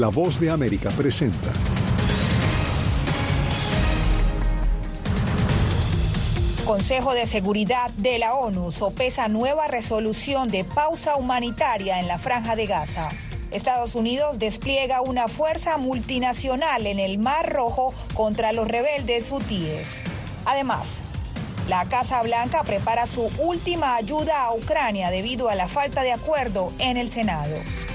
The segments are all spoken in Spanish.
La voz de América presenta. Consejo de Seguridad de la ONU sopesa nueva resolución de pausa humanitaria en la franja de Gaza. Estados Unidos despliega una fuerza multinacional en el Mar Rojo contra los rebeldes hutíes. Además, la Casa Blanca prepara su última ayuda a Ucrania debido a la falta de acuerdo en el Senado.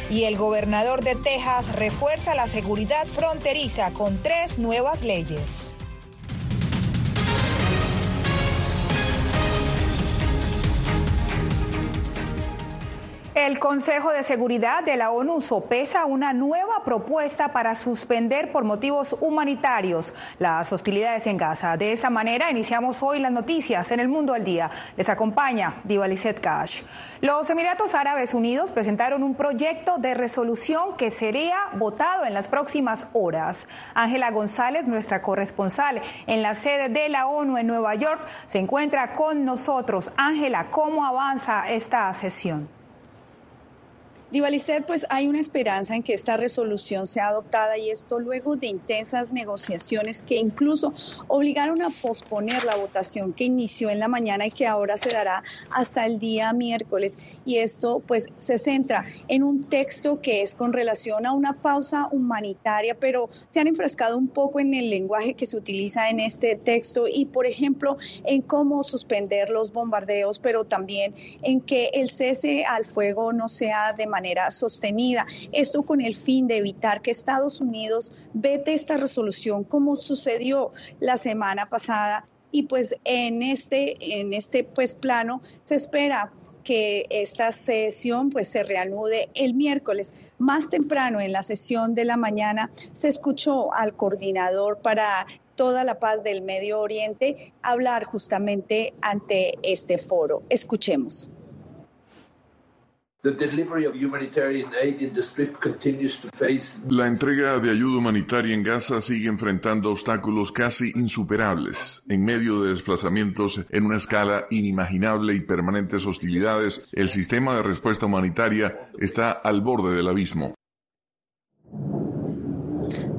Y el gobernador de Texas refuerza la seguridad fronteriza con tres nuevas leyes. El Consejo de Seguridad de la ONU sopesa una nueva propuesta para suspender por motivos humanitarios las hostilidades en Gaza. De esa manera iniciamos hoy las noticias en el mundo al día. Les acompaña Diva Cash. Los Emiratos Árabes Unidos presentaron un proyecto de resolución que sería votado en las próximas horas. Ángela González, nuestra corresponsal en la sede de la ONU en Nueva York, se encuentra con nosotros. Ángela, ¿cómo avanza esta sesión? Divalicet, pues hay una esperanza en que esta resolución sea adoptada y esto luego de intensas negociaciones que incluso obligaron a posponer la votación que inició en la mañana y que ahora se dará hasta el día miércoles. Y esto pues se centra en un texto que es con relación a una pausa humanitaria, pero se han enfrascado un poco en el lenguaje que se utiliza en este texto y por ejemplo en cómo suspender los bombardeos, pero también en que el cese al fuego no sea de manera sostenida. Esto con el fin de evitar que Estados Unidos vete esta resolución como sucedió la semana pasada y pues en este en este pues plano se espera que esta sesión pues se reanude el miércoles. Más temprano en la sesión de la mañana se escuchó al coordinador para toda la paz del Medio Oriente hablar justamente ante este foro. Escuchemos. La entrega de ayuda humanitaria en Gaza sigue enfrentando obstáculos casi insuperables. En medio de desplazamientos en una escala inimaginable y permanentes hostilidades, el sistema de respuesta humanitaria está al borde del abismo.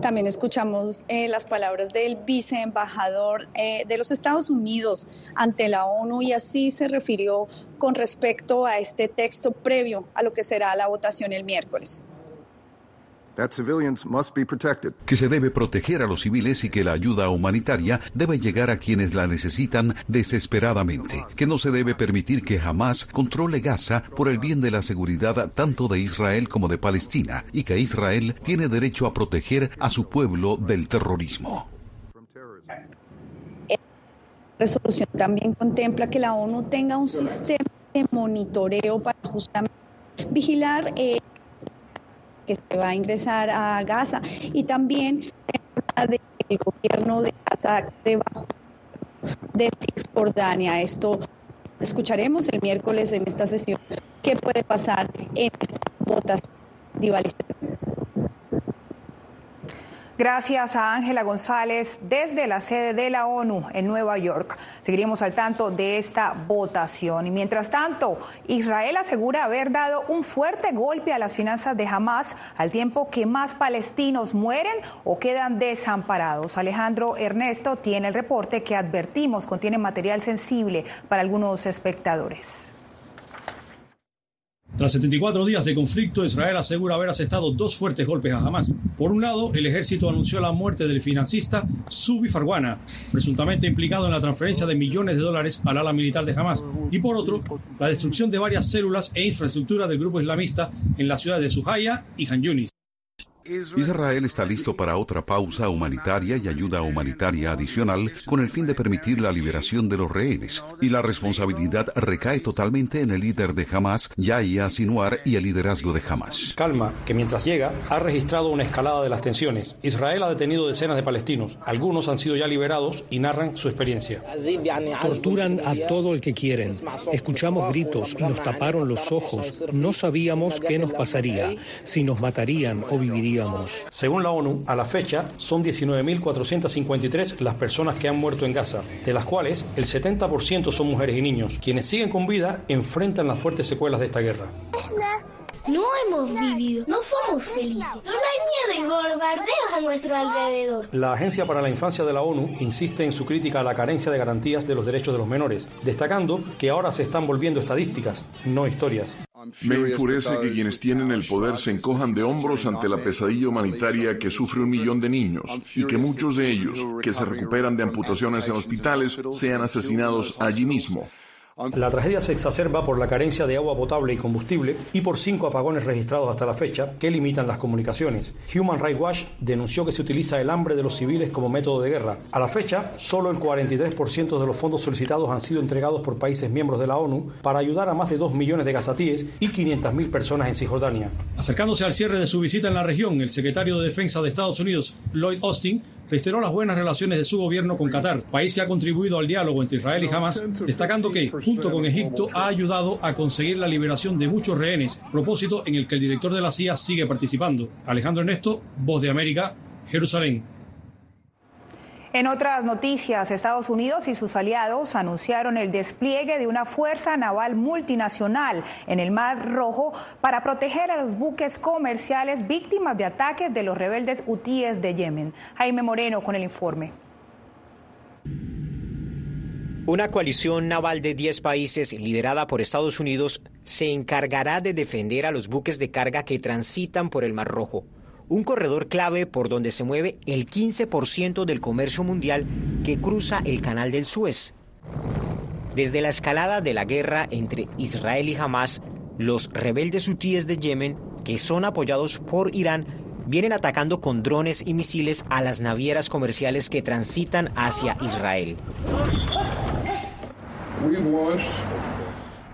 También escuchamos eh, las palabras del viceembajador eh, de los Estados Unidos ante la ONU y así se refirió con respecto a este texto previo a lo que será la votación el miércoles que se debe proteger a los civiles y que la ayuda humanitaria debe llegar a quienes la necesitan desesperadamente, que no se debe permitir que jamás controle Gaza por el bien de la seguridad tanto de Israel como de Palestina y que Israel tiene derecho a proteger a su pueblo del terrorismo. La resolución también contempla que la ONU tenga un sistema de monitoreo para justamente vigilar eh, que se va a ingresar a Gaza y también del gobierno de Gaza debajo de Cisjordania. Esto escucharemos el miércoles en esta sesión qué puede pasar en esta votación. Gracias a Ángela González desde la sede de la ONU en Nueva York. Seguiremos al tanto de esta votación. Y mientras tanto, Israel asegura haber dado un fuerte golpe a las finanzas de Hamas al tiempo que más palestinos mueren o quedan desamparados. Alejandro Ernesto tiene el reporte que advertimos contiene material sensible para algunos espectadores. Tras 74 días de conflicto, Israel asegura haber asestado dos fuertes golpes a Hamas. Por un lado, el ejército anunció la muerte del financista Subi Farwana, presuntamente implicado en la transferencia de millones de dólares al ala militar de Hamas. Y por otro, la destrucción de varias células e infraestructura del grupo islamista en las ciudades de Suhaya y Han Yunis. Israel está listo para otra pausa humanitaria y ayuda humanitaria adicional con el fin de permitir la liberación de los rehenes. Y la responsabilidad recae totalmente en el líder de Hamas, Yahya Sinwar, y el liderazgo de Hamas. Calma, que mientras llega, ha registrado una escalada de las tensiones. Israel ha detenido decenas de palestinos. Algunos han sido ya liberados y narran su experiencia. Torturan a todo el que quieren. Escuchamos gritos y nos taparon los ojos. No sabíamos qué nos pasaría, si nos matarían o vivirían según la ONU, a la fecha son 19.453 las personas que han muerto en Gaza, de las cuales el 70% son mujeres y niños. Quienes siguen con vida enfrentan las fuertes secuelas de esta guerra. no hemos vivido, no somos felices. Solo hay miedo y bombardeos a nuestro alrededor. La Agencia para la Infancia de la ONU insiste en su crítica a la carencia de garantías de los derechos de los menores, destacando que ahora se están volviendo estadísticas, no historias. Me enfurece que quienes tienen el poder se encojan de hombros ante la pesadilla humanitaria que sufre un millón de niños y que muchos de ellos, que se recuperan de amputaciones en hospitales, sean asesinados allí mismo. La tragedia se exacerba por la carencia de agua potable y combustible y por cinco apagones registrados hasta la fecha que limitan las comunicaciones. Human Rights Watch denunció que se utiliza el hambre de los civiles como método de guerra. A la fecha, solo el 43% de los fondos solicitados han sido entregados por países miembros de la ONU para ayudar a más de 2 millones de gazatíes y 500.000 personas en Cisjordania. Acercándose al cierre de su visita en la región, el secretario de Defensa de Estados Unidos, Lloyd Austin, reiteró las buenas relaciones de su gobierno con Qatar, país que ha contribuido al diálogo entre Israel y Hamas, destacando que, junto con Egipto, ha ayudado a conseguir la liberación de muchos rehenes, propósito en el que el director de la CIA sigue participando. Alejandro Ernesto, Voz de América, Jerusalén. En otras noticias, Estados Unidos y sus aliados anunciaron el despliegue de una fuerza naval multinacional en el Mar Rojo para proteger a los buques comerciales víctimas de ataques de los rebeldes hutíes de Yemen. Jaime Moreno con el informe. Una coalición naval de 10 países liderada por Estados Unidos se encargará de defender a los buques de carga que transitan por el Mar Rojo un corredor clave por donde se mueve el 15% del comercio mundial que cruza el canal del Suez. Desde la escalada de la guerra entre Israel y Hamas, los rebeldes hutíes de Yemen, que son apoyados por Irán, vienen atacando con drones y misiles a las navieras comerciales que transitan hacia Israel.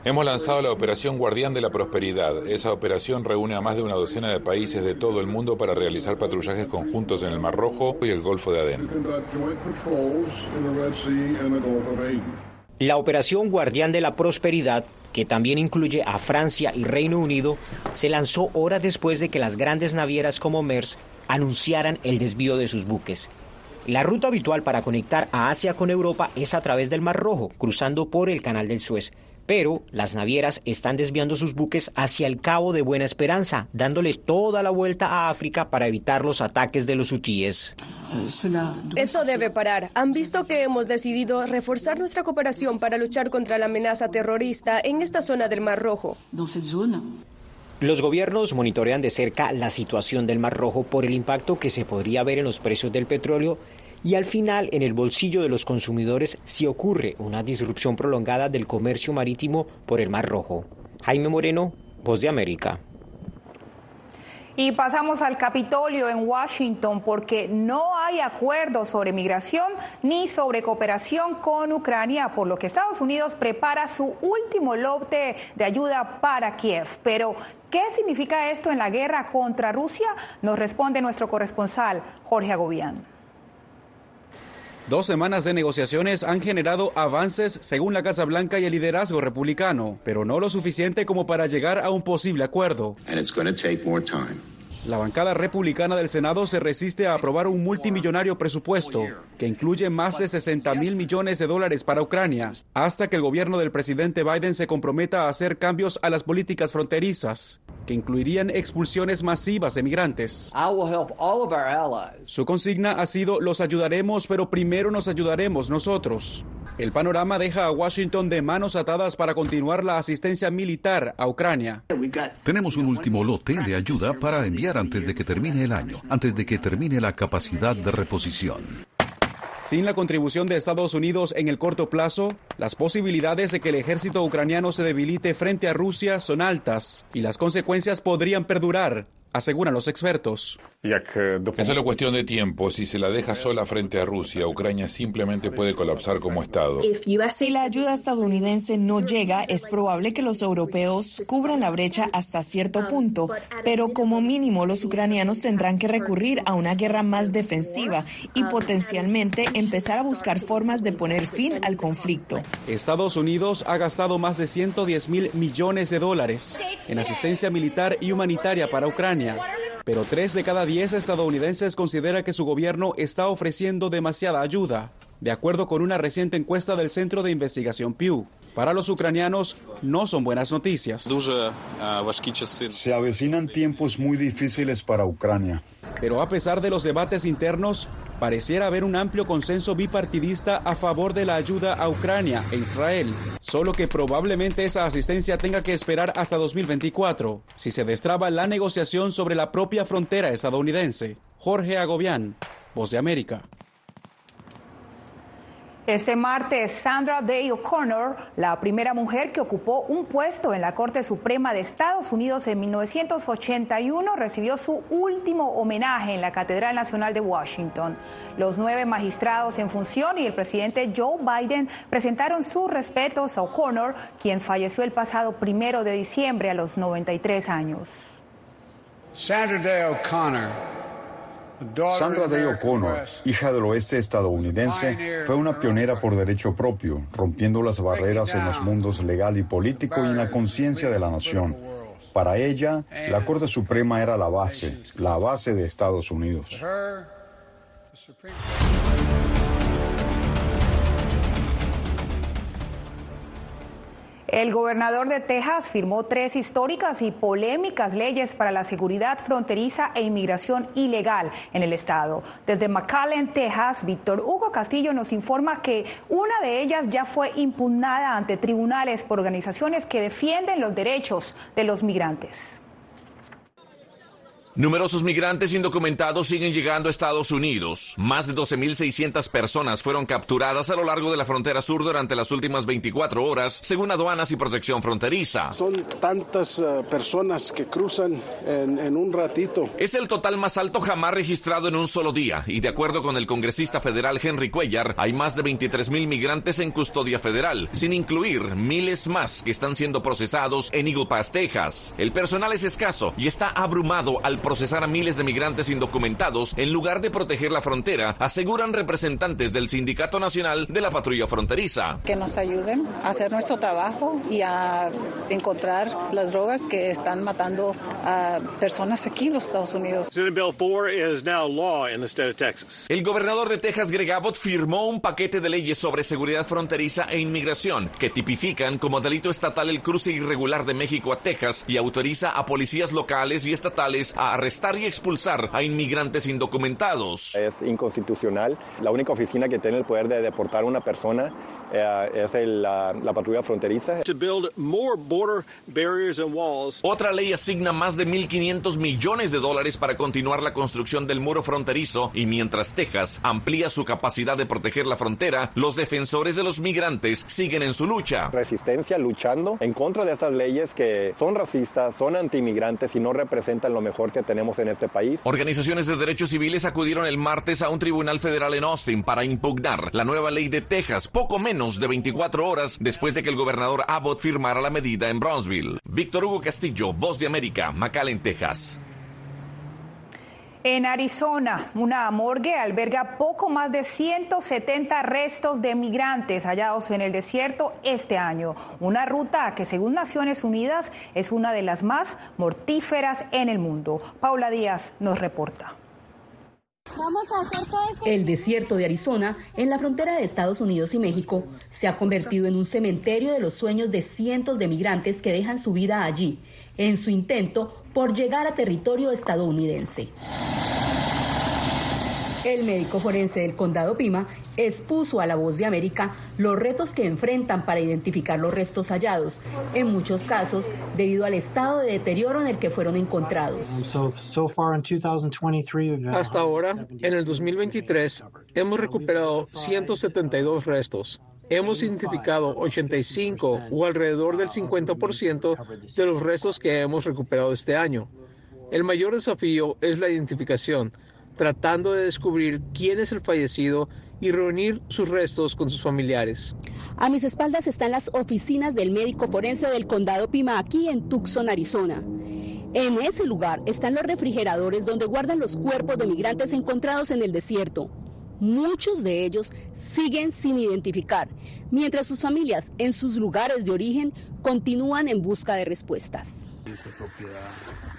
Hemos lanzado la Operación Guardián de la Prosperidad. Esa operación reúne a más de una docena de países de todo el mundo para realizar patrullajes conjuntos en el Mar Rojo y el Golfo de Adén. La Operación Guardián de la Prosperidad, que también incluye a Francia y Reino Unido, se lanzó horas después de que las grandes navieras como Maersk anunciaran el desvío de sus buques. La ruta habitual para conectar a Asia con Europa es a través del Mar Rojo, cruzando por el Canal del Suez pero las navieras están desviando sus buques hacia el Cabo de Buena Esperanza, dándole toda la vuelta a África para evitar los ataques de los hutíes. Esto debe parar. Han visto que hemos decidido reforzar nuestra cooperación para luchar contra la amenaza terrorista en esta zona del Mar Rojo. Los gobiernos monitorean de cerca la situación del Mar Rojo por el impacto que se podría ver en los precios del petróleo y al final en el bolsillo de los consumidores si ocurre una disrupción prolongada del comercio marítimo por el Mar Rojo. Jaime Moreno, Voz de América. Y pasamos al Capitolio en Washington porque no hay acuerdo sobre migración ni sobre cooperación con Ucrania, por lo que Estados Unidos prepara su último lote de ayuda para Kiev. Pero, ¿qué significa esto en la guerra contra Rusia? Nos responde nuestro corresponsal, Jorge Agobián. Dos semanas de negociaciones han generado avances según la Casa Blanca y el liderazgo republicano, pero no lo suficiente como para llegar a un posible acuerdo. La bancada republicana del Senado se resiste a aprobar un multimillonario presupuesto que incluye más de 60 mil millones de dólares para Ucrania, hasta que el gobierno del presidente Biden se comprometa a hacer cambios a las políticas fronterizas, que incluirían expulsiones masivas de migrantes. Su consigna ha sido los ayudaremos, pero primero nos ayudaremos nosotros. El panorama deja a Washington de manos atadas para continuar la asistencia militar a Ucrania. Tenemos un último lote de ayuda para enviar antes de que termine el año, antes de que termine la capacidad de reposición. Sin la contribución de Estados Unidos en el corto plazo, las posibilidades de que el ejército ucraniano se debilite frente a Rusia son altas y las consecuencias podrían perdurar, aseguran los expertos. Es solo cuestión de tiempo. Si se la deja sola frente a Rusia, Ucrania simplemente puede colapsar como Estado. Si la ayuda estadounidense no llega, es probable que los europeos cubran la brecha hasta cierto punto, pero como mínimo los ucranianos tendrán que recurrir a una guerra más defensiva y potencialmente empezar a buscar formas de poner fin al conflicto. Estados Unidos ha gastado más de 110 mil millones de dólares en asistencia militar y humanitaria para Ucrania pero tres de cada diez estadounidenses considera que su gobierno está ofreciendo demasiada ayuda, de acuerdo con una reciente encuesta del Centro de Investigación Pew. Para los ucranianos no son buenas noticias. Se avecinan tiempos muy difíciles para Ucrania. Pero a pesar de los debates internos, pareciera haber un amplio consenso bipartidista a favor de la ayuda a Ucrania e Israel. Solo que probablemente esa asistencia tenga que esperar hasta 2024, si se destraba la negociación sobre la propia frontera estadounidense. Jorge Agobián, Voz de América. Este martes, Sandra Day O'Connor, la primera mujer que ocupó un puesto en la Corte Suprema de Estados Unidos en 1981, recibió su último homenaje en la Catedral Nacional de Washington. Los nueve magistrados en función y el presidente Joe Biden presentaron sus respetos a O'Connor, quien falleció el pasado primero de diciembre a los 93 años. Sandra Day O'Connor Sandra Day O'Connor, hija del oeste estadounidense, fue una pionera por derecho propio, rompiendo las barreras en los mundos legal y político y en la conciencia de la nación. Para ella, la Corte Suprema era la base, la base de Estados Unidos. El gobernador de Texas firmó tres históricas y polémicas leyes para la seguridad fronteriza e inmigración ilegal en el estado. Desde McAllen, Texas, Víctor Hugo Castillo nos informa que una de ellas ya fue impugnada ante tribunales por organizaciones que defienden los derechos de los migrantes. Numerosos migrantes indocumentados siguen llegando a Estados Unidos. Más de 12.600 personas fueron capturadas a lo largo de la frontera sur durante las últimas 24 horas, según aduanas y protección fronteriza. Son tantas uh, personas que cruzan en, en, un ratito. Es el total más alto jamás registrado en un solo día, y de acuerdo con el congresista federal Henry Cuellar, hay más de 23.000 migrantes en custodia federal, sin incluir miles más que están siendo procesados en Eagle Pass, Texas. El personal es escaso y está abrumado al procesar a miles de migrantes indocumentados en lugar de proteger la frontera, aseguran representantes del Sindicato Nacional de la Patrulla Fronteriza. Que nos ayuden a hacer nuestro trabajo y a encontrar las drogas que están matando a personas aquí en los Estados Unidos. El gobernador de Texas, Greg Abbott, firmó un paquete de leyes sobre seguridad fronteriza e inmigración que tipifican como delito estatal el cruce irregular de México a Texas y autoriza a policías locales y estatales a arrestar y expulsar a inmigrantes indocumentados. Es inconstitucional. La única oficina que tiene el poder de deportar a una persona es el, la, la, patrulla fronteriza. Otra ley asigna más de 1.500 millones de dólares para continuar la construcción del muro fronterizo y mientras Texas amplía su capacidad de proteger la frontera, los defensores de los migrantes siguen en su lucha. Resistencia luchando en contra de estas leyes que son racistas, son antimigrantes y no representan lo mejor que tenemos en este país. Organizaciones de derechos civiles acudieron el martes a un tribunal federal en Austin para impugnar la nueva ley de Texas, poco menos de 24 horas después de que el gobernador Abbott firmara la medida en Brownsville. Víctor Hugo Castillo, Voz de América, McAllen, Texas. En Arizona, una morgue alberga poco más de 170 restos de migrantes hallados en el desierto este año. Una ruta que, según Naciones Unidas, es una de las más mortíferas en el mundo. Paula Díaz nos reporta. El desierto de Arizona, en la frontera de Estados Unidos y México, se ha convertido en un cementerio de los sueños de cientos de migrantes que dejan su vida allí, en su intento por llegar a territorio estadounidense. El médico forense del condado Pima expuso a la voz de América los retos que enfrentan para identificar los restos hallados, en muchos casos debido al estado de deterioro en el que fueron encontrados. Hasta ahora, en el 2023, hemos recuperado 172 restos. Hemos identificado 85 o alrededor del 50% de los restos que hemos recuperado este año. El mayor desafío es la identificación tratando de descubrir quién es el fallecido y reunir sus restos con sus familiares. A mis espaldas están las oficinas del médico forense del condado Pima, aquí en Tucson, Arizona. En ese lugar están los refrigeradores donde guardan los cuerpos de migrantes encontrados en el desierto. Muchos de ellos siguen sin identificar, mientras sus familias en sus lugares de origen continúan en busca de respuestas.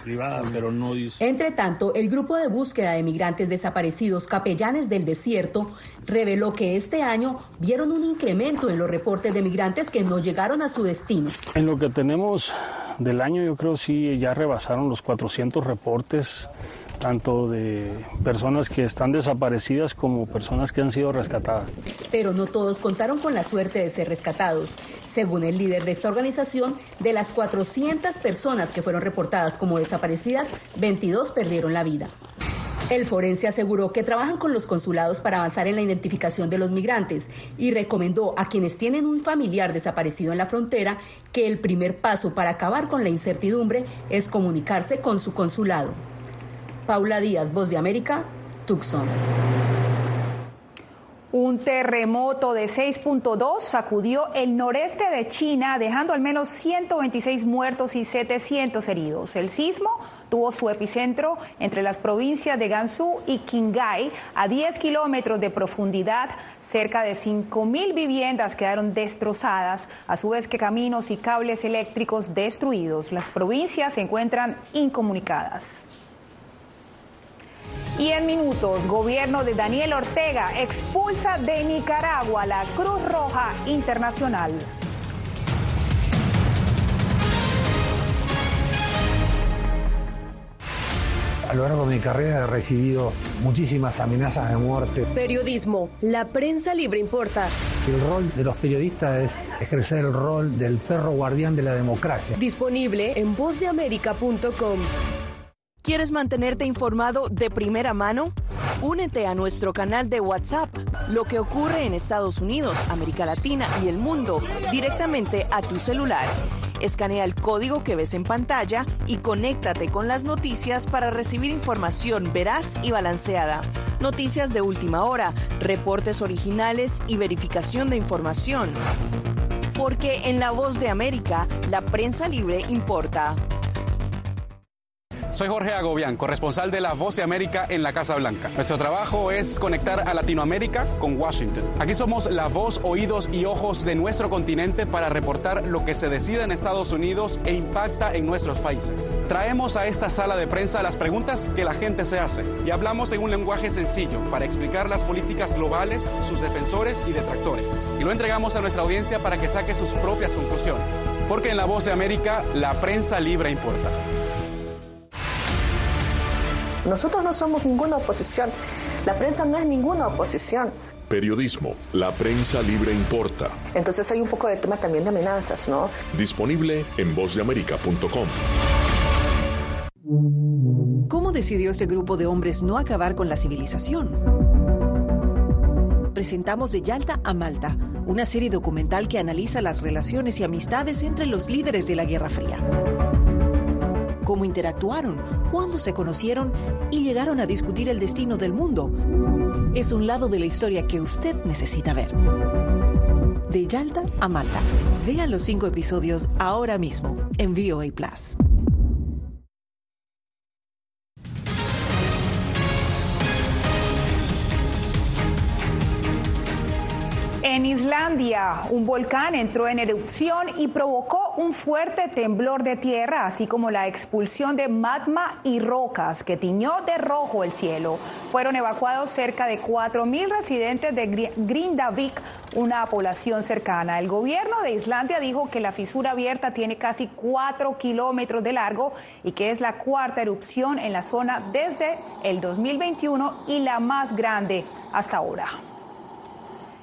Privada, pero no Entre tanto, el grupo de búsqueda de migrantes desaparecidos Capellanes del Desierto reveló que este año vieron un incremento en los reportes de migrantes que no llegaron a su destino. En lo que tenemos del año, yo creo sí ya rebasaron los 400 reportes tanto de personas que están desaparecidas como personas que han sido rescatadas. Pero no todos contaron con la suerte de ser rescatados. Según el líder de esta organización, de las 400 personas que fueron reportadas como desaparecidas, 22 perdieron la vida. El forense aseguró que trabajan con los consulados para avanzar en la identificación de los migrantes y recomendó a quienes tienen un familiar desaparecido en la frontera que el primer paso para acabar con la incertidumbre es comunicarse con su consulado. Paula Díaz, Voz de América, Tucson. Un terremoto de 6.2 sacudió el noreste de China, dejando al menos 126 muertos y 700 heridos. El sismo tuvo su epicentro entre las provincias de Gansu y Qinghai, a 10 kilómetros de profundidad. Cerca de 5.000 viviendas quedaron destrozadas, a su vez que caminos y cables eléctricos destruidos. Las provincias se encuentran incomunicadas. Y en minutos, gobierno de Daniel Ortega expulsa de Nicaragua la Cruz Roja Internacional. A lo largo de mi carrera he recibido muchísimas amenazas de muerte. Periodismo, la prensa libre importa. El rol de los periodistas es ejercer el rol del perro guardián de la democracia. Disponible en vozdeamerica.com. ¿Quieres mantenerte informado de primera mano? Únete a nuestro canal de WhatsApp, lo que ocurre en Estados Unidos, América Latina y el mundo, directamente a tu celular. Escanea el código que ves en pantalla y conéctate con las noticias para recibir información veraz y balanceada. Noticias de última hora, reportes originales y verificación de información. Porque en La Voz de América, la prensa libre importa. Soy Jorge Agobián, corresponsal de La Voz de América en la Casa Blanca. Nuestro trabajo es conectar a Latinoamérica con Washington. Aquí somos la voz, oídos y ojos de nuestro continente para reportar lo que se decide en Estados Unidos e impacta en nuestros países. Traemos a esta sala de prensa las preguntas que la gente se hace y hablamos en un lenguaje sencillo para explicar las políticas globales, sus defensores y detractores. Y lo entregamos a nuestra audiencia para que saque sus propias conclusiones. Porque en La Voz de América, la prensa libre importa. Nosotros no somos ninguna oposición. La prensa no es ninguna oposición. Periodismo, la prensa libre importa. Entonces hay un poco de tema también de amenazas, ¿no? Disponible en vozdeamerica.com. ¿Cómo decidió ese grupo de hombres no acabar con la civilización? Presentamos de Yalta a Malta, una serie documental que analiza las relaciones y amistades entre los líderes de la Guerra Fría cómo interactuaron, cuándo se conocieron y llegaron a discutir el destino del mundo. Es un lado de la historia que usted necesita ver. De Yalta a Malta. Vean los cinco episodios ahora mismo en VOA Plus. Islandia, un volcán entró en erupción y provocó un fuerte temblor de tierra, así como la expulsión de magma y rocas que tiñó de rojo el cielo. Fueron evacuados cerca de 4.000 residentes de Grindavik, una población cercana. El gobierno de Islandia dijo que la fisura abierta tiene casi 4 kilómetros de largo y que es la cuarta erupción en la zona desde el 2021 y la más grande hasta ahora.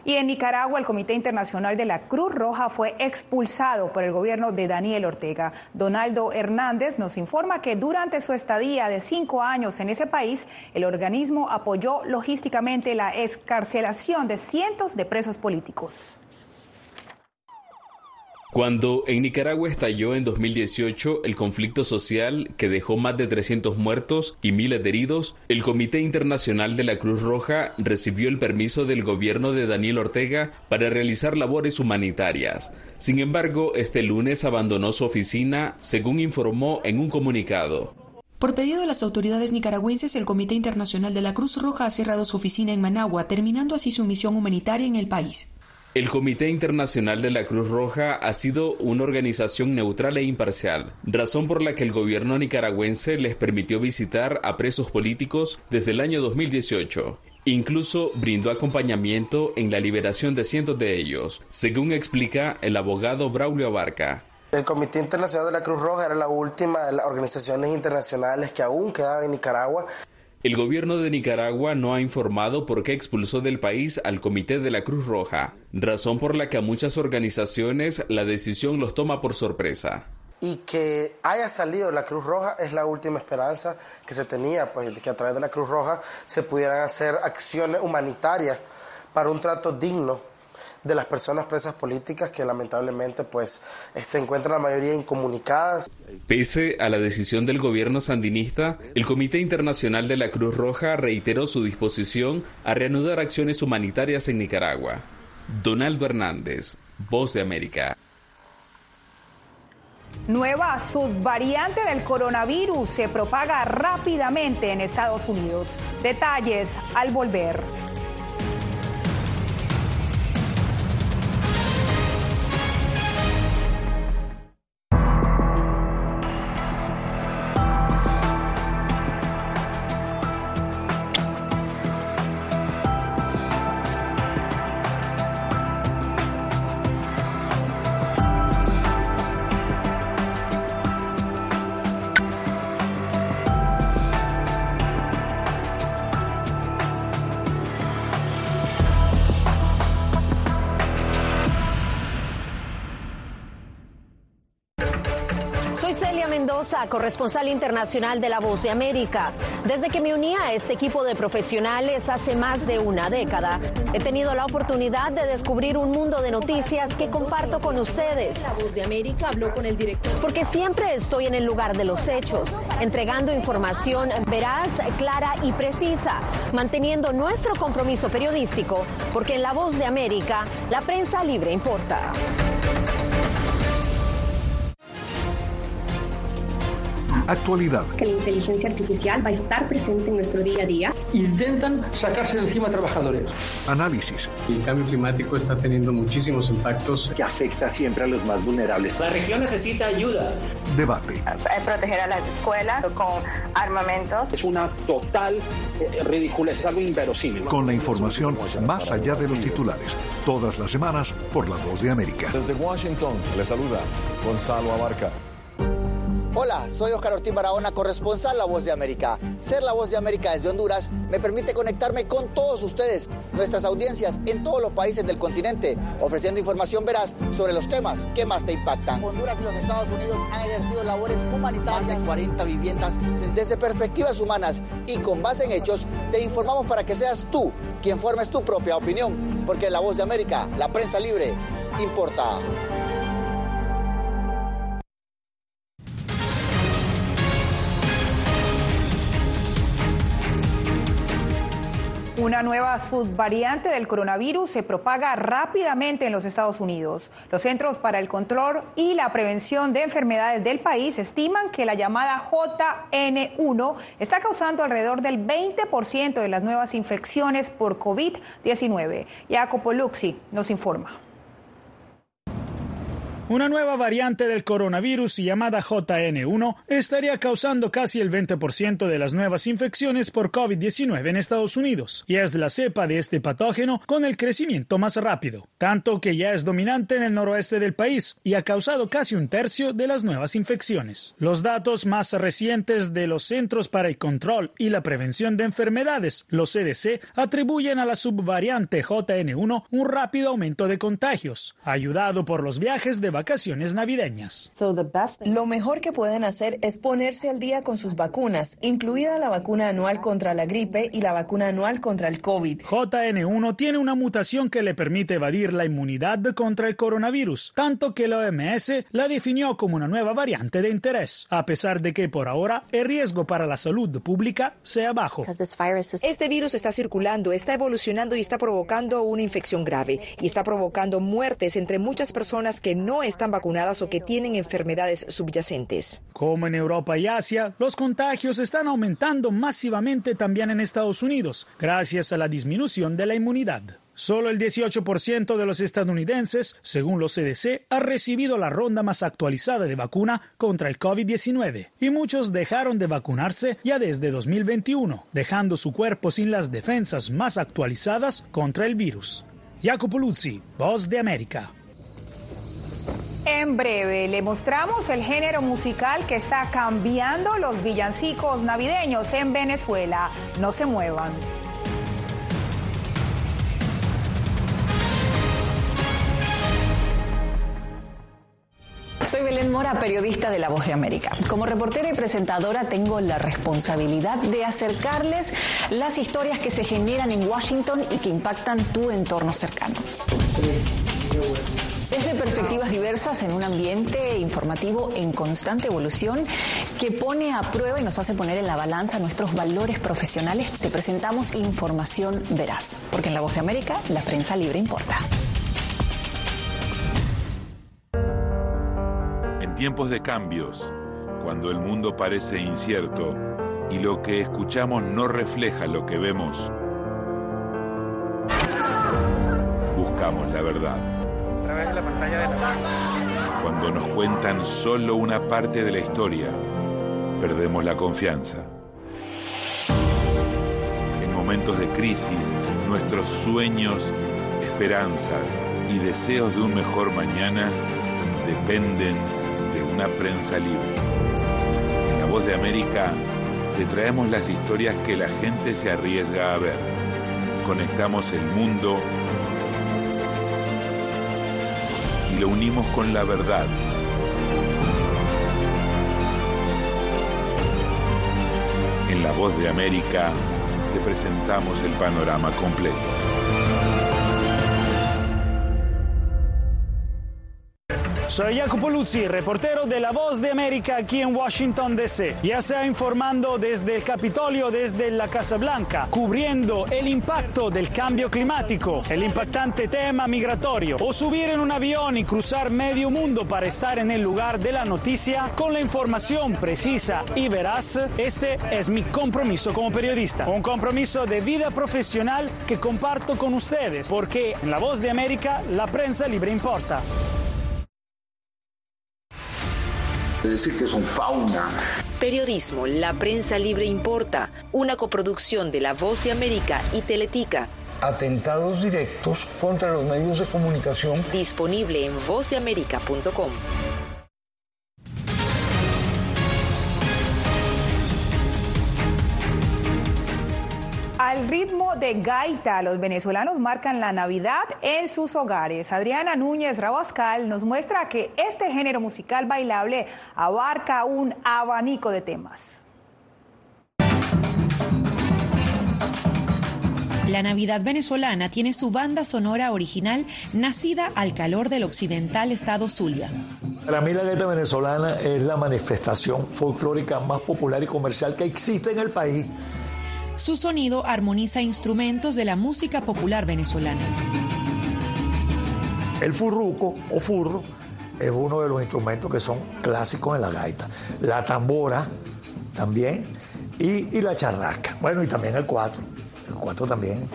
Y en Nicaragua, el Comité Internacional de la Cruz Roja fue expulsado por el gobierno de Daniel Ortega. Donaldo Hernández nos informa que durante su estadía de cinco años en ese país, el organismo apoyó logísticamente la escarcelación de cientos de presos políticos. Cuando en Nicaragua estalló en 2018 el conflicto social que dejó más de 300 muertos y miles heridos, el Comité Internacional de la Cruz Roja recibió el permiso del gobierno de Daniel Ortega para realizar labores humanitarias. Sin embargo, este lunes abandonó su oficina, según informó en un comunicado. Por pedido de las autoridades nicaragüenses, el Comité Internacional de la Cruz Roja ha cerrado su oficina en Managua, terminando así su misión humanitaria en el país. El Comité Internacional de la Cruz Roja ha sido una organización neutral e imparcial, razón por la que el gobierno nicaragüense les permitió visitar a presos políticos desde el año 2018. Incluso brindó acompañamiento en la liberación de cientos de ellos, según explica el abogado Braulio Abarca. El Comité Internacional de la Cruz Roja era la última de las organizaciones internacionales que aún quedaban en Nicaragua el gobierno de Nicaragua no ha informado por qué expulsó del país al Comité de la Cruz Roja, razón por la que a muchas organizaciones la decisión los toma por sorpresa. Y que haya salido la Cruz Roja es la última esperanza que se tenía, pues que a través de la Cruz Roja se pudieran hacer acciones humanitarias para un trato digno de las personas presas políticas que lamentablemente pues se encuentran la mayoría incomunicadas. Pese a la decisión del gobierno sandinista, el Comité Internacional de la Cruz Roja reiteró su disposición a reanudar acciones humanitarias en Nicaragua. Donaldo Hernández, Voz de América. Nueva subvariante del coronavirus se propaga rápidamente en Estados Unidos. Detalles al volver. Corresponsal internacional de La Voz de América. Desde que me uní a este equipo de profesionales hace más de una década, he tenido la oportunidad de descubrir un mundo de noticias que comparto con ustedes. La Voz de América habló con el director. Porque siempre estoy en el lugar de los hechos, entregando información veraz, clara y precisa, manteniendo nuestro compromiso periodístico, porque en La Voz de América la prensa libre importa. Actualidad. Que la inteligencia artificial va a estar presente en nuestro día a día. Intentan sacarse de encima a trabajadores. Análisis. El cambio climático está teniendo muchísimos impactos. Que afecta siempre a los más vulnerables. La región necesita ayuda. Debate. Proteger a las escuelas con armamentos. Es una total eh, ridícula, es algo inverosímil. Con la información más allá de los titulares. Todas las semanas por La Voz de América. Desde Washington, le saluda Gonzalo Abarca. Hola, soy Oscar Ortiz Barahona, corresponsal La Voz de América. Ser La Voz de América desde Honduras me permite conectarme con todos ustedes, nuestras audiencias en todos los países del continente, ofreciendo información veraz sobre los temas que más te impactan. Honduras y los Estados Unidos han ejercido labores humanitarias en 40 viviendas. Desde perspectivas humanas y con base en hechos, te informamos para que seas tú quien formes tu propia opinión, porque La Voz de América, la prensa libre, importa. Una nueva subvariante del coronavirus se propaga rápidamente en los Estados Unidos. Los Centros para el Control y la Prevención de Enfermedades del país estiman que la llamada JN1 está causando alrededor del 20% de las nuevas infecciones por COVID-19. Jacopo Luxi nos informa. Una nueva variante del coronavirus llamada JN1 estaría causando casi el 20% de las nuevas infecciones por COVID-19 en Estados Unidos y es la cepa de este patógeno con el crecimiento más rápido, tanto que ya es dominante en el noroeste del país y ha causado casi un tercio de las nuevas infecciones. Los datos más recientes de los Centros para el Control y la Prevención de Enfermedades, los CDC, atribuyen a la subvariante JN1 un rápido aumento de contagios, ayudado por los viajes de vacaciones navideñas. Lo mejor que pueden hacer es ponerse al día con sus vacunas, incluida la vacuna anual contra la gripe y la vacuna anual contra el COVID. JN1 tiene una mutación que le permite evadir la inmunidad contra el coronavirus, tanto que la OMS la definió como una nueva variante de interés, a pesar de que por ahora el riesgo para la salud pública sea bajo. Este virus está circulando, está evolucionando y está provocando una infección grave y está provocando muertes entre muchas personas que no están vacunadas o que tienen enfermedades subyacentes. Como en Europa y Asia, los contagios están aumentando masivamente también en Estados Unidos, gracias a la disminución de la inmunidad. Solo el 18% de los estadounidenses, según los CDC, ha recibido la ronda más actualizada de vacuna contra el COVID-19 y muchos dejaron de vacunarse ya desde 2021, dejando su cuerpo sin las defensas más actualizadas contra el virus. Jacopo Luzzi, Voz de América. En breve le mostramos el género musical que está cambiando los villancicos navideños en Venezuela. No se muevan. Soy Belén Mora, periodista de La Voz de América. Como reportera y presentadora tengo la responsabilidad de acercarles las historias que se generan en Washington y que impactan tu entorno cercano. Desde perspectivas diversas en un ambiente informativo en constante evolución que pone a prueba y nos hace poner en la balanza nuestros valores profesionales, te presentamos información veraz, porque en La Voz de América la prensa libre importa. Tiempos de cambios, cuando el mundo parece incierto y lo que escuchamos no refleja lo que vemos, buscamos la verdad. Cuando nos cuentan solo una parte de la historia, perdemos la confianza. En momentos de crisis, nuestros sueños, esperanzas y deseos de un mejor mañana dependen de una prensa libre. En la voz de América te traemos las historias que la gente se arriesga a ver. Conectamos el mundo y lo unimos con la verdad. En la voz de América te presentamos el panorama completo. Soy Jacopo Luzzi, reportero de La Voz de América aquí en Washington, D.C. Ya sea informando desde el Capitolio, desde la Casa Blanca, cubriendo el impacto del cambio climático, el impactante tema migratorio, o subir en un avión y cruzar medio mundo para estar en el lugar de la noticia con la información precisa y veraz, este es mi compromiso como periodista. Un compromiso de vida profesional que comparto con ustedes, porque en La Voz de América la prensa libre importa. Es decir, que son fauna. Periodismo, la prensa libre importa, una coproducción de La Voz de América y Teletica. Atentados directos contra los medios de comunicación. Disponible en vozdeamerica.com. Al ritmo de gaita, los venezolanos marcan la Navidad en sus hogares. Adriana Núñez Rabascal nos muestra que este género musical bailable abarca un abanico de temas. La Navidad venezolana tiene su banda sonora original nacida al calor del occidental estado Zulia. Para mí la gaita venezolana es la manifestación folclórica más popular y comercial que existe en el país. Su sonido armoniza instrumentos de la música popular venezolana. El furruco o furro es uno de los instrumentos que son clásicos en la gaita. La tambora también y, y la charrasca. Bueno, y también el cuatro. El cuatro también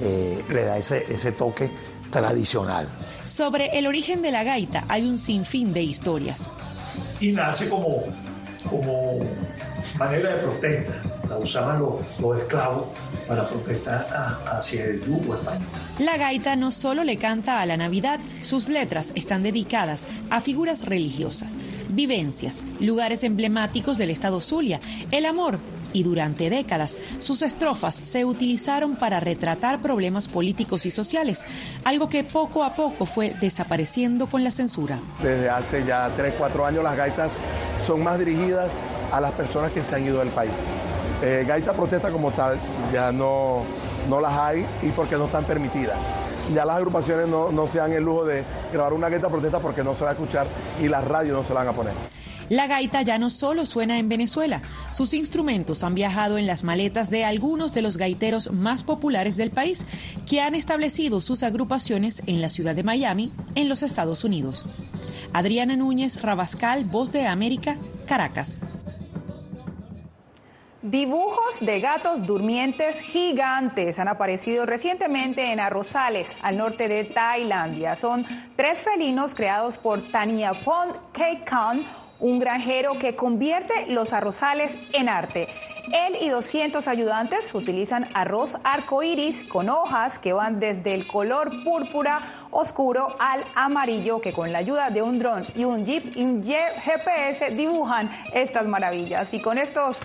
eh, le da ese, ese toque tradicional. Sobre el origen de la gaita hay un sinfín de historias. Y nace como, como manera de protesta. La usaban los, los esclavos para protestar a, hacia el yugo español. La gaita no solo le canta a la Navidad, sus letras están dedicadas a figuras religiosas, vivencias, lugares emblemáticos del estado Zulia, el amor, y durante décadas sus estrofas se utilizaron para retratar problemas políticos y sociales, algo que poco a poco fue desapareciendo con la censura. Desde hace ya 3, 4 años las gaitas son más dirigidas a las personas que se han ido del país. Eh, gaita protesta como tal ya no, no las hay y porque no están permitidas. Ya las agrupaciones no, no se dan el lujo de grabar una gaita protesta porque no se va a escuchar y las radios no se la van a poner. La gaita ya no solo suena en Venezuela, sus instrumentos han viajado en las maletas de algunos de los gaiteros más populares del país, que han establecido sus agrupaciones en la ciudad de Miami, en los Estados Unidos. Adriana Núñez Rabascal, Voz de América, Caracas. Dibujos de gatos durmientes gigantes han aparecido recientemente en Arrozales, al norte de Tailandia. Son tres felinos creados por Tania Pond Khan, un granjero que convierte los arrozales en arte. Él y 200 ayudantes utilizan arroz arcoíris con hojas que van desde el color púrpura oscuro al amarillo que con la ayuda de un dron y un jeep GPS dibujan estas maravillas. Y con estos